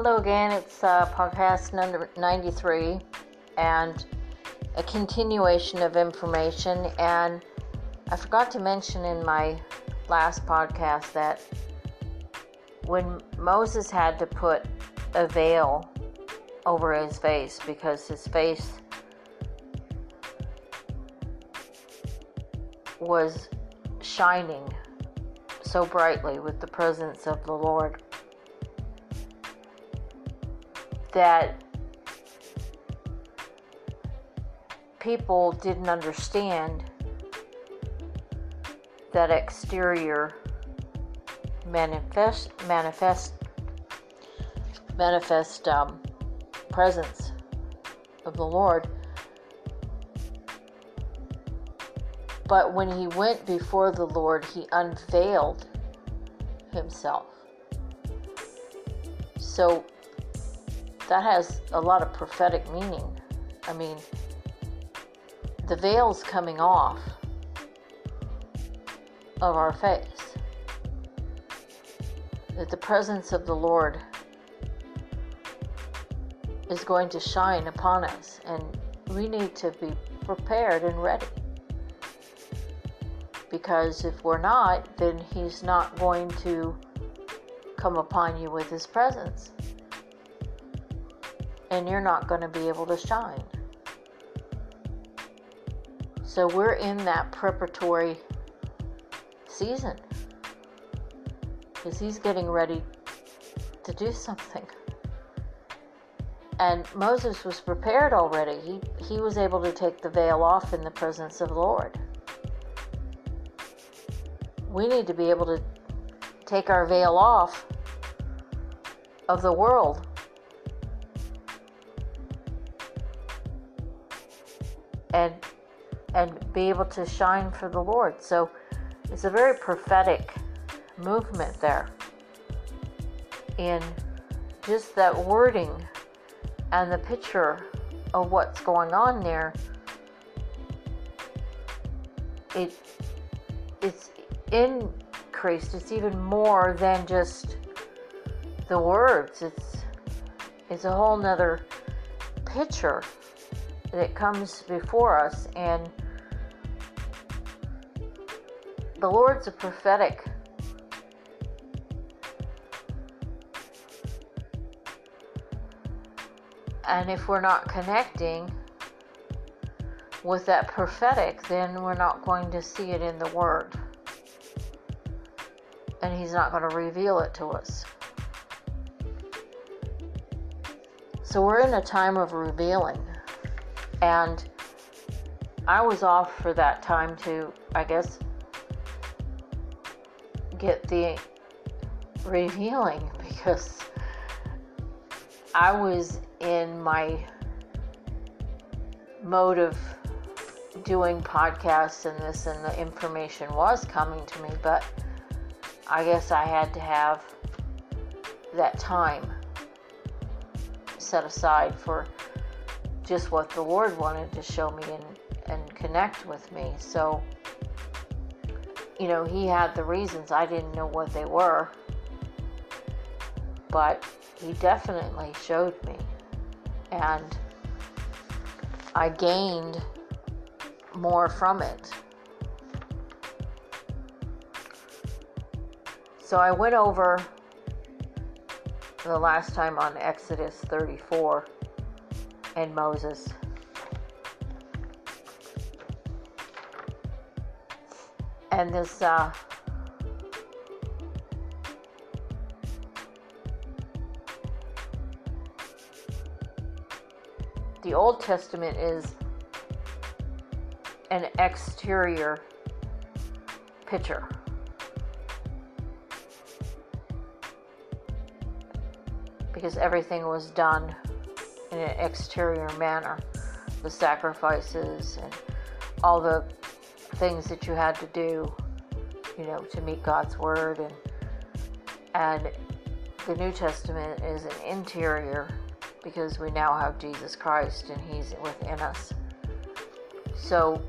Hello again, it's uh, podcast number 93 and a continuation of information. And I forgot to mention in my last podcast that when Moses had to put a veil over his face because his face was shining so brightly with the presence of the Lord that people didn't understand that exterior manifest manifest manifest um, presence of the Lord. But when he went before the Lord, he unveiled himself. So that has a lot of prophetic meaning. I mean, the veil's coming off of our face. That the presence of the Lord is going to shine upon us, and we need to be prepared and ready. Because if we're not, then He's not going to come upon you with His presence and you're not going to be able to shine. So we're in that preparatory season because he's getting ready to do something. And Moses was prepared already. He, he was able to take the veil off in the presence of the Lord. We need to be able to take our veil off of the world be able to shine for the Lord. So it's a very prophetic movement there. In just that wording and the picture of what's going on there, it it's increased. It's even more than just the words. It's it's a whole nother picture that comes before us and the Lord's a prophetic. And if we're not connecting with that prophetic then we're not going to see it in the word. And he's not going to reveal it to us. So we're in a time of revealing. And I was off for that time to, I guess, get the revealing because I was in my mode of doing podcasts and this, and the information was coming to me, but I guess I had to have that time set aside for just what the Lord wanted to show me and, and connect with me. So, you know, He had the reasons. I didn't know what they were, but He definitely showed me. And I gained more from it. So I went over the last time on Exodus 34 and Moses. And this uh, the Old Testament is an exterior picture. Because everything was done in an exterior manner. The sacrifices and all the things that you had to do, you know, to meet God's word and and the New Testament is an interior because we now have Jesus Christ and he's within us. So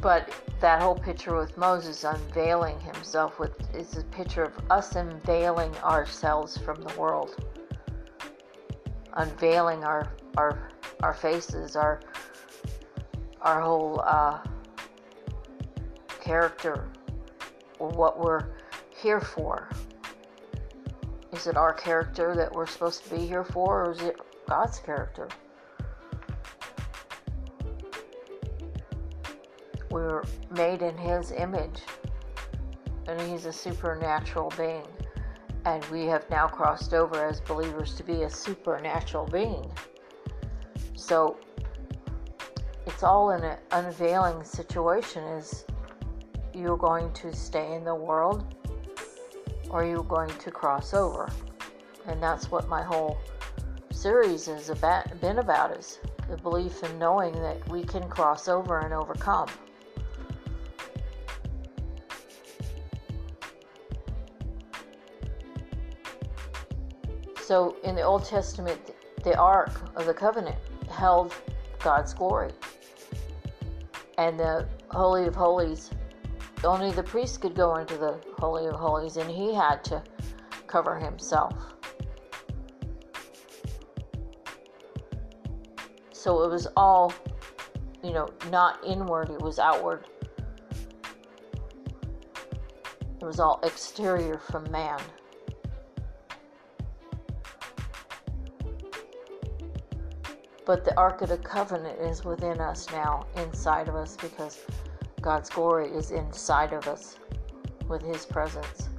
but that whole picture with Moses unveiling himself with is a picture of us unveiling ourselves from the world. Unveiling our our our faces, our our whole uh, character, or what we're here for. Is it our character that we're supposed to be here for, or is it God's character? We were made in His image, and He's a supernatural being. And we have now crossed over as believers to be a supernatural being. So it's all in an unveiling situation is you going to stay in the world or you going to cross over? And that's what my whole series has about, been about is the belief in knowing that we can cross over and overcome. So in the Old Testament, the Ark of the Covenant held God's glory. And the Holy of Holies, only the priest could go into the Holy of Holies, and he had to cover himself. So it was all, you know, not inward, it was outward. It was all exterior from man. But the Ark of the Covenant is within us now, inside of us, because God's glory is inside of us with His presence.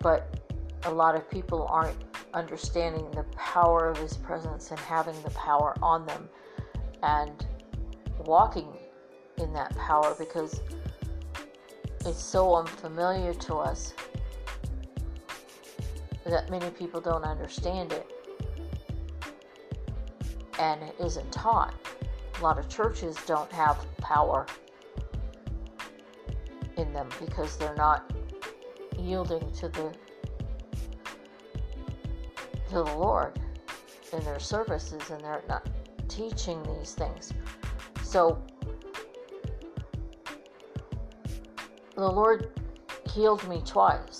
But a lot of people aren't understanding the power of His presence and having the power on them and walking in that power because it's so unfamiliar to us that many people don't understand it and isn't taught. A lot of churches don't have power in them because they're not yielding to the to the Lord in their services and they're not teaching these things. So the Lord healed me twice.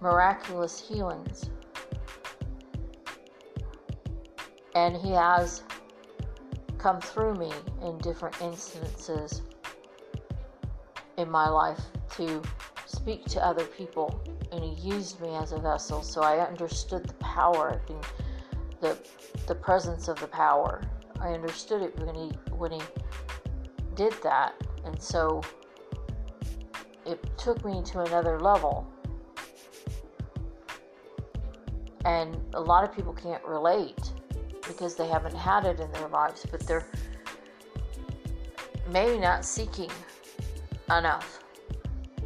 Miraculous healings and He has come through me in different instances in my life to speak to other people. And he used me as a vessel. So i understood the power the the presence of the power. I understood it when he when he did that. And so it took me to another level. And a lot of people can't relate because they haven't had it in their lives, but they're maybe not seeking enough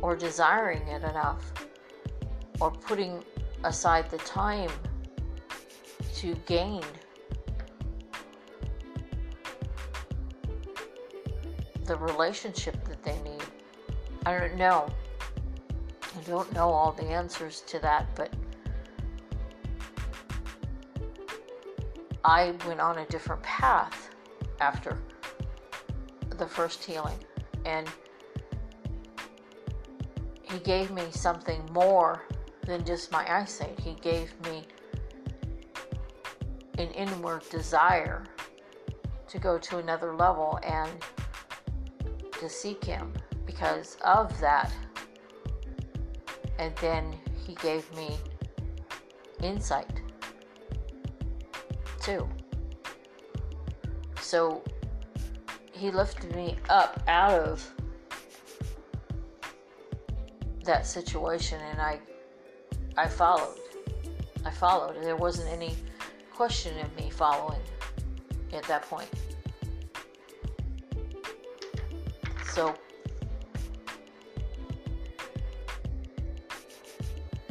or desiring it enough or putting aside the time to gain the relationship that they need. I don't know. I don't know all the answers to that, but I went on a different path after the first healing. And he gave me something more than just my eyesight. He gave me an inward desire to go to another level and to seek him because of that. And then he gave me insight too. So he lifted me up out of that situation and I I followed. I followed. There wasn't any question of me following at that point. So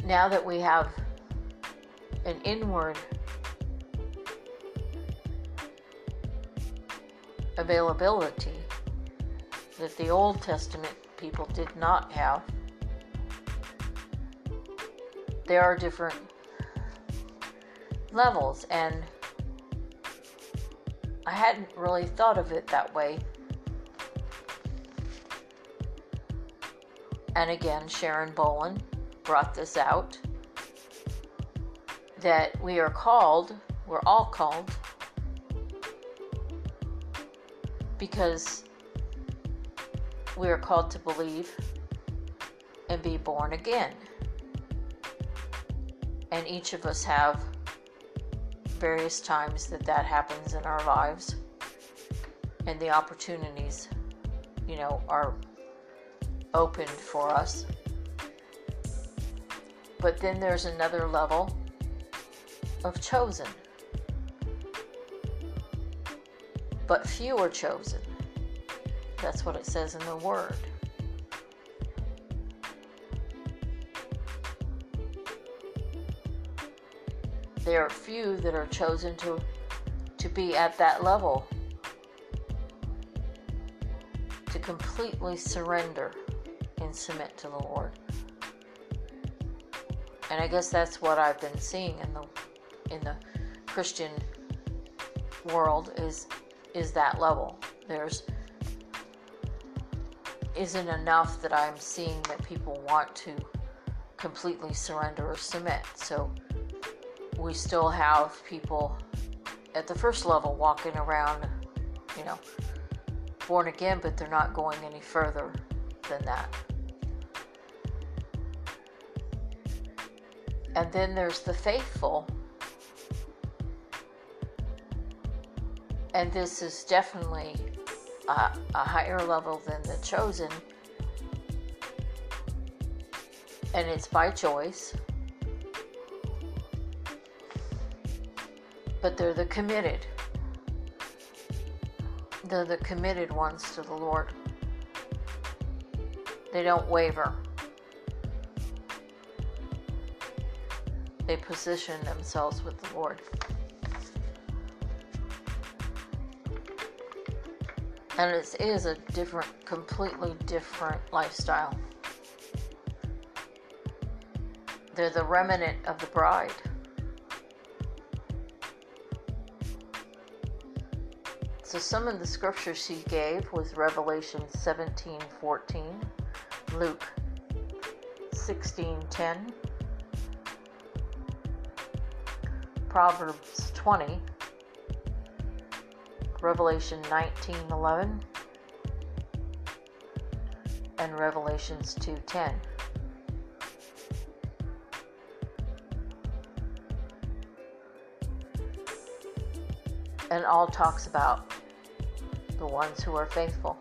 now that we have an inward availability that the Old Testament people did not have. There are different levels, and I hadn't really thought of it that way. And again, Sharon Bolin brought this out that we are called, we're all called because we are called to believe and be born again. And each of us have various times that that happens in our lives. And the opportunities you know are opened for us. But then there's another level of chosen but few are chosen that's what it says in the word there are few that are chosen to to be at that level to completely surrender and submit to the Lord. And I guess that's what I've been seeing in the in the Christian world is is that level. There's isn't enough that I'm seeing that people want to completely surrender or submit. So we still have people at the first level walking around, you know, born again, but they're not going any further than that. And then there's the faithful. And this is definitely a, a higher level than the chosen. And it's by choice. but they're the committed. They're the committed ones to the Lord. They don't waver. They position themselves with the Lord. And it is a different, completely different lifestyle. They're the remnant of the bride. So some of the scriptures she gave was Revelation 17:14, Luke 16:10, Proverbs 20, Revelation 19:11, and Revelations 2:10. And all talks about the ones who are faithful,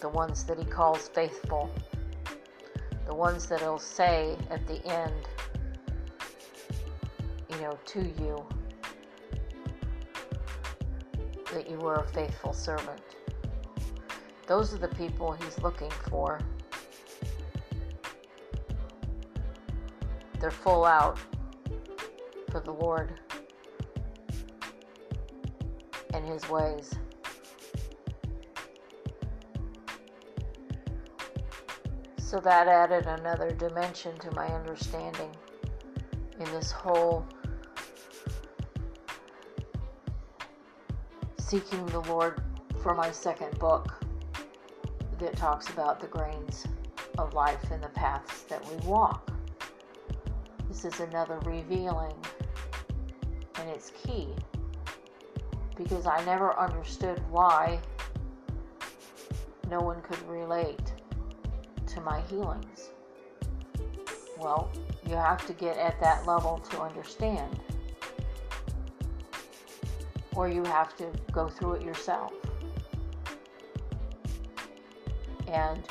the ones that He calls faithful, the ones that He'll say at the end, you know, to you that you were a faithful servant. Those are the people He's looking for. They're full out for the Lord and his ways. So that added another dimension to my understanding in this whole seeking the Lord for my second book that talks about the grains of life and the paths that we walk. This is another revealing, and it's key because I never understood why no one could relate to my healings. Well, you have to get at that level to understand, or you have to go through it yourself. And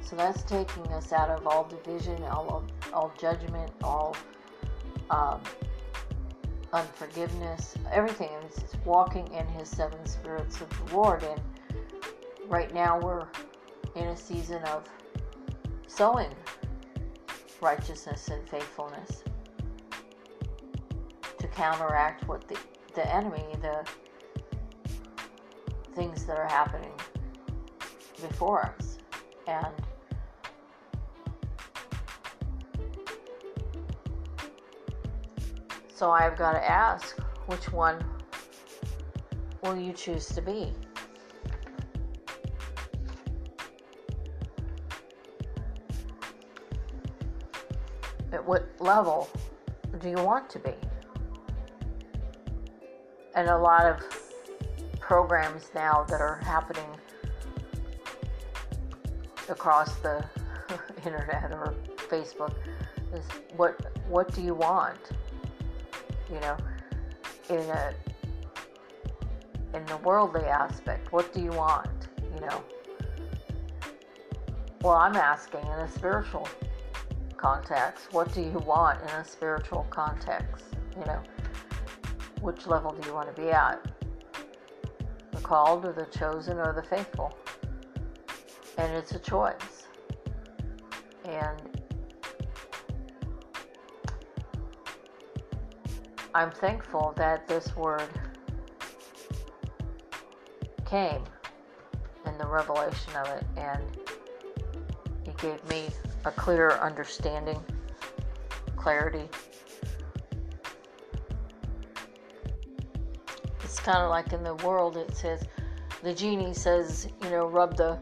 so that's taking us out of all division, all, all judgment, all um, unforgiveness, everything. It's walking in His seven spirits of the Lord. And right now we're in a season of sowing righteousness and faithfulness counteract what the, the enemy, the things that are happening before us. And So I've got to ask which one will you choose to be? At what level do you want to be? And a lot of programs now that are happening across the internet or Facebook is what what do you want? You know, in a in the worldly aspect, what do you want? You know. Well, I'm asking in a spiritual context, what do you want in a spiritual context? You know, which level do you want to be at? The called or the chosen or the faithful? And it's a choice. And I'm thankful that this word came in the revelation of it and he gave me a clear understanding, clarity. Kind of like in the world it says the genie says, you know, rub the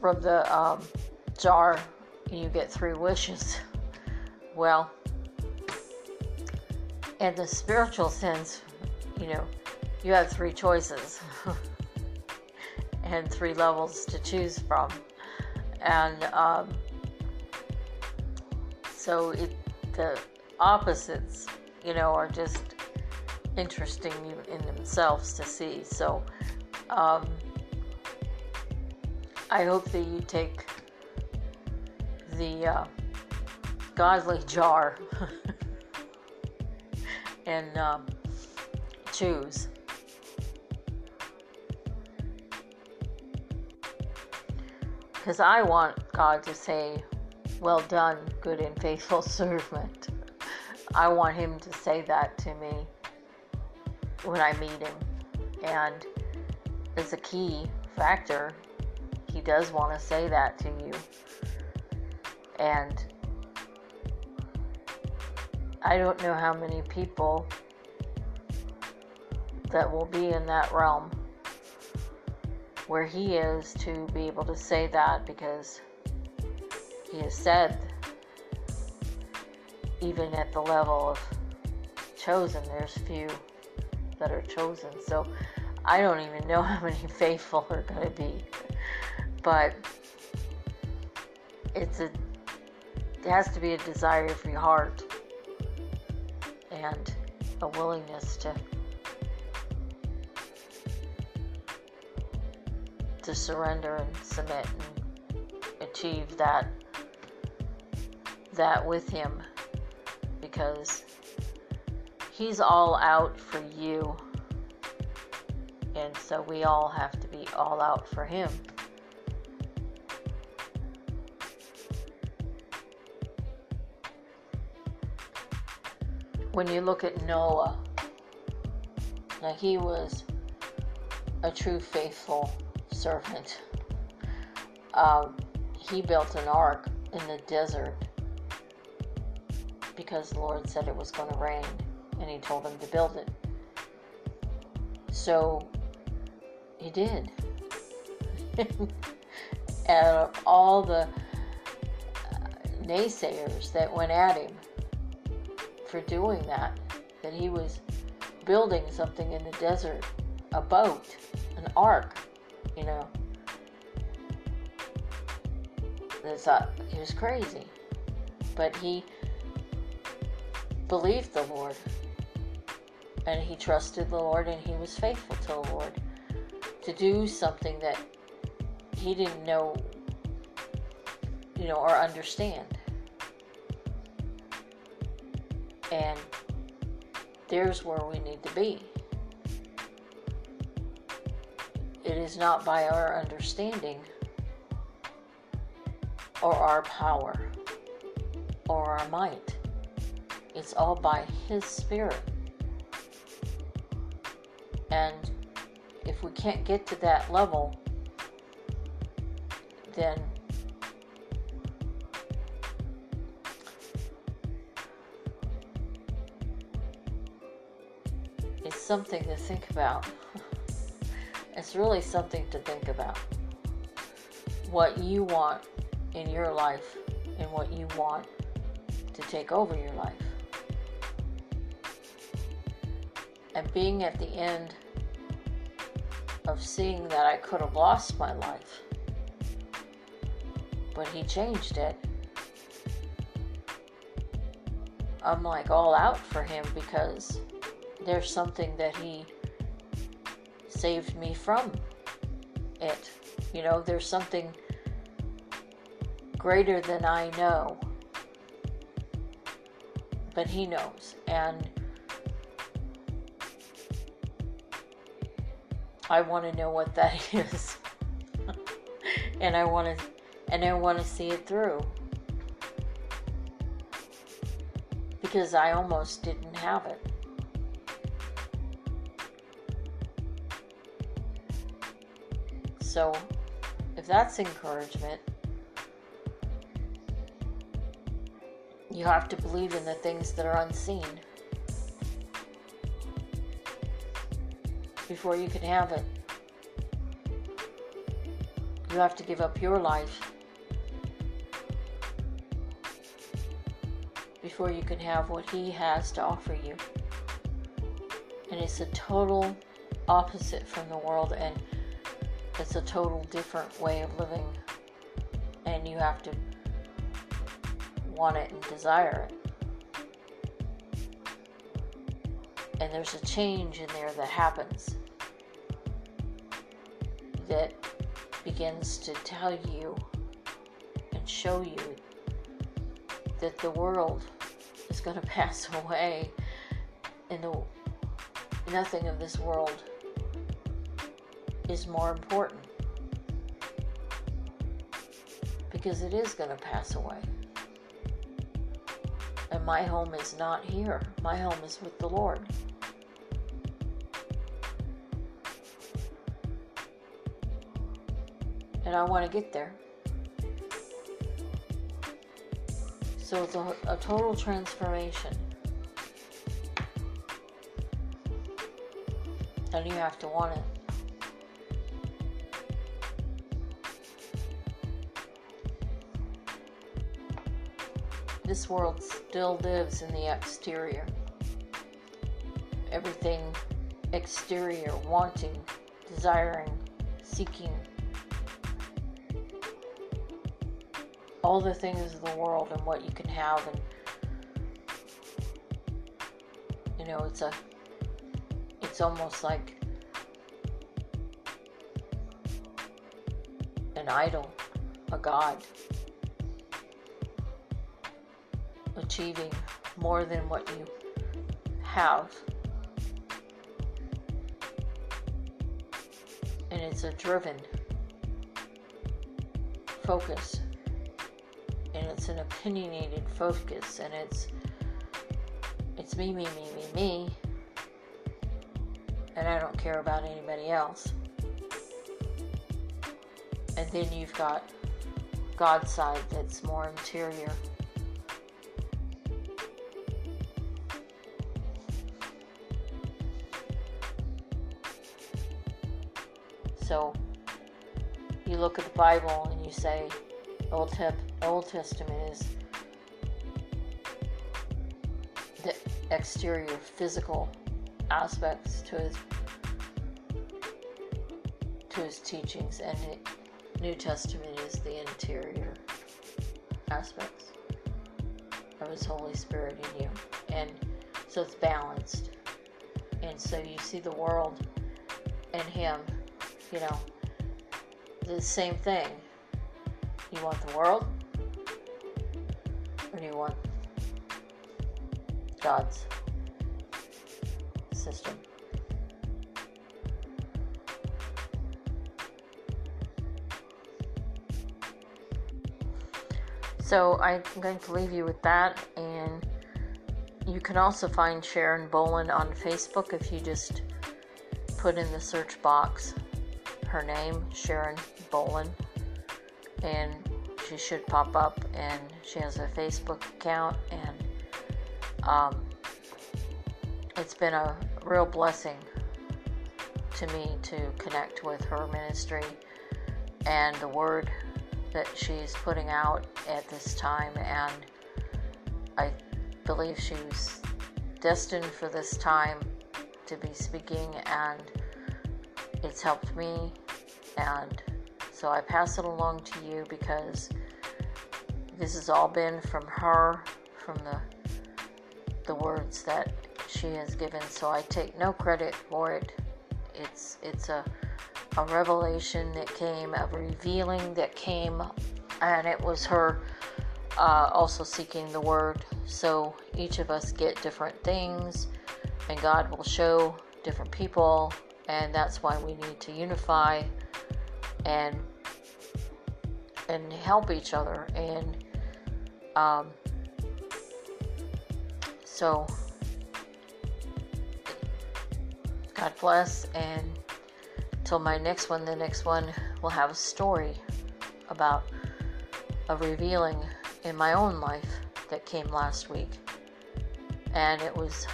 rub the um, jar and you get three wishes. Well, in the spiritual sense, you know, you have three choices and three levels to choose from. And um, so it, the opposites, you know, are just interesting in themselves to see. So um, I hope that you take the uh, godly jar and um, choose. Because I want God to say, Well done, good and faithful servant. I want Him to say that to me when I meet Him. And it's a key factor. He does want to say that to you. And I don't know how many people that will be in that realm where he is to be able to say that because he has said, even at the level of chosen, there's few that are chosen. So I don't even know how many faithful are going to be. But it's a it has to be a desire of your heart and a willingness to to surrender and submit and achieve that that with him because he's all out for you. And so we all have to be all out for him. When you look at Noah, now he was a true faithful servant. Um, he built an ark in the desert because the Lord said it was going to rain and he told him to build it. So he did. Out of all the uh, naysayers that went at him, for doing that, that he was building something in the desert, a boat, an ark, you know. They thought he was crazy. But he believed the Lord. And he trusted the Lord and he was faithful to the Lord to do something that he didn't know, you know, or understand. And there's where we need to be. It is not by our understanding or our power or our might. It's all by His Spirit. And if we can't get to that level, then it's something to think about. it's really something to think about. What you want in your life and what you want to take over your life. And being at the end of seeing that I could have lost my life, but he changed it. I'm like all out for him because there's something that he saved me from it. You know, there's something greater than I know. But he knows. And I want to know what that is. and I want to and I want to see it through. Because I almost didn't have it. So, if that's encouragement, you have to believe in the things that are unseen before you can have it. You have to give up your life before you can have what He has to offer you. And it's a total opposite from the world, and it's a total different way of living. And you have to want it and desire it. And there's a change in there that happens that begins to tell you and show you that the world is going to pass away and the, nothing of this world is more important because it is going to pass away. And my home is not here. My home is with the Lord. And I want to get there. So it's a, a total transformation. And you have to want it. This world still lives in the exterior. Everything exterior, wanting, desiring, seeking, all the things of the world and what you can have and you know it's a it's almost like an idol a god achieving more than what you have. And it's a driven focus and it's an opinionated focus and it's it's me me me me me and I don't care about anybody else. And then you've got God's side that's more interior. So you look at the Bible and you say Old, Tep- Old Testament is the exterior physical aspects to his to his teachings, and the New Testament is the interior aspects of His Holy Spirit in you, and so it's balanced, and so you see the world and Him, you know, the same thing. You want the world? God's system? So I'm going to leave you with that, and you can also find Sharon Boland on Facebook if you just put in the search box her name, Sharon Boland and she should pop up and she has a facebook account and um, it's been a real blessing to me to connect with her ministry and the word that she's putting out at this time. And I believe she's destined for this time to be speaking, and it's helped me. And so I pass it along to you because this has all been from her, from the the words that she has given. So I take no credit for it. It's it's a a revelation that came, a revealing that came, and it was her uh, also seeking the word. So each of us get different things, and God will show different people, and that's why we need to unify and and help each other. And um, so, God bless and till my next one, the next one will have a story about a revealing in my own life that came last week. And it was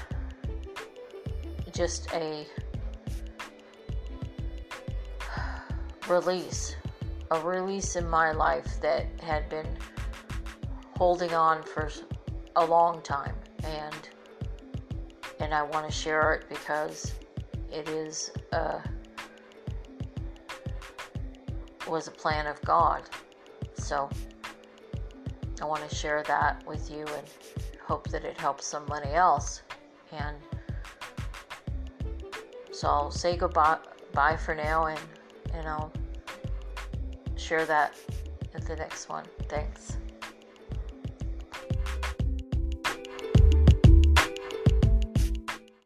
just a release, a release in my life that had been holding on for a long time. And and I want to share it because it is a was a plan of God. So I want to share that with you and hope that it helps somebody else. And so I'll say goodbye bye for now and, and I'll share that at the next one. Thanks.